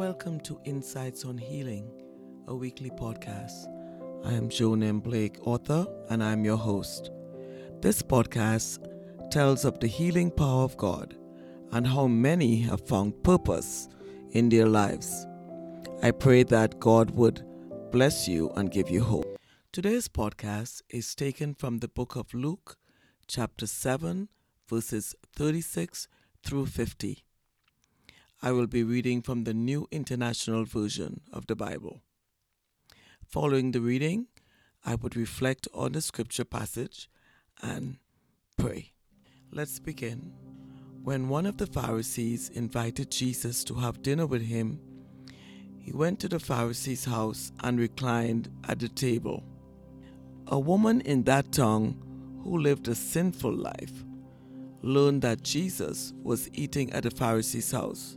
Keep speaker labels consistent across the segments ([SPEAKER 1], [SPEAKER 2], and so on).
[SPEAKER 1] Welcome to Insights on Healing, a weekly podcast. I am Joan M. Blake, author, and I'm your host. This podcast tells of the healing power of God and how many have found purpose in their lives. I pray that God would bless you and give you hope. Today's podcast is taken from the book of Luke, chapter 7, verses 36 through 50. I will be reading from the New International Version of the Bible. Following the reading, I would reflect on the scripture passage and pray. Let's begin. When one of the Pharisees invited Jesus to have dinner with him, he went to the Pharisee's house and reclined at the table. A woman in that town who lived a sinful life learned that Jesus was eating at the Pharisee's house.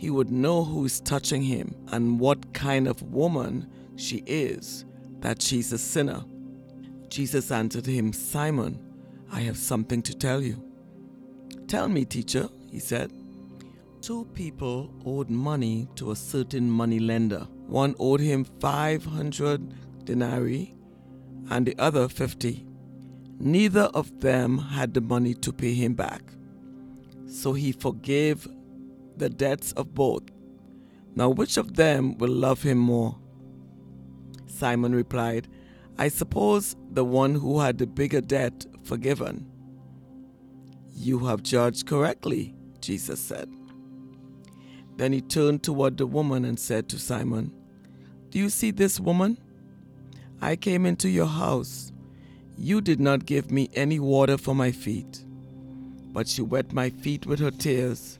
[SPEAKER 1] he would know who is touching him and what kind of woman she is, that she's a sinner. Jesus answered him, Simon, I have something to tell you. Tell me, teacher, he said. Two people owed money to a certain money lender. One owed him 500 denarii and the other 50. Neither of them had the money to pay him back. So he forgave the debts of both. Now, which of them will love him more? Simon replied, I suppose the one who had the bigger debt forgiven. You have judged correctly, Jesus said. Then he turned toward the woman and said to Simon, Do you see this woman? I came into your house. You did not give me any water for my feet, but she wet my feet with her tears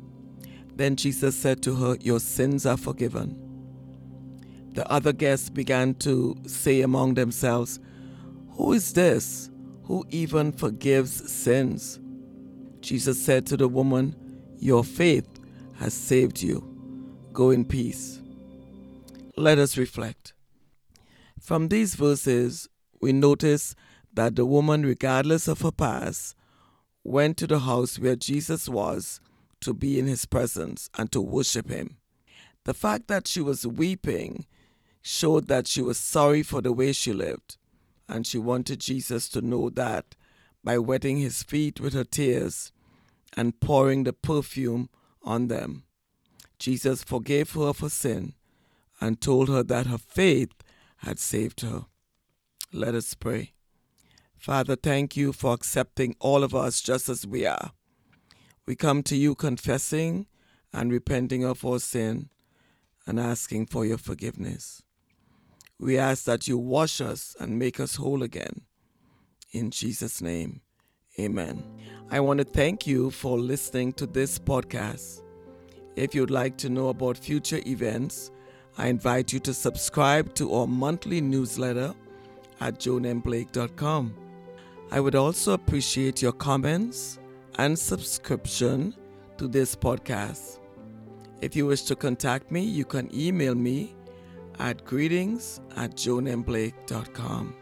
[SPEAKER 1] Then Jesus said to her, Your sins are forgiven. The other guests began to say among themselves, Who is this who even forgives sins? Jesus said to the woman, Your faith has saved you. Go in peace. Let us reflect. From these verses, we notice that the woman, regardless of her past, went to the house where Jesus was to be in his presence and to worship him. The fact that she was weeping showed that she was sorry for the way she lived, and she wanted Jesus to know that by wetting his feet with her tears and pouring the perfume on them. Jesus forgave her for sin and told her that her faith had saved her. Let us pray. Father, thank you for accepting all of us just as we are. We come to you confessing and repenting of our sin and asking for your forgiveness. We ask that you wash us and make us whole again. In Jesus' name, amen. I want to thank you for listening to this podcast. If you'd like to know about future events, I invite you to subscribe to our monthly newsletter at joanmblake.com. I would also appreciate your comments and subscription to this podcast. If you wish to contact me, you can email me at greetings at joanmblake.com.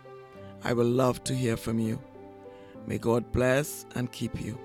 [SPEAKER 1] I will love to hear from you. May God bless and keep you.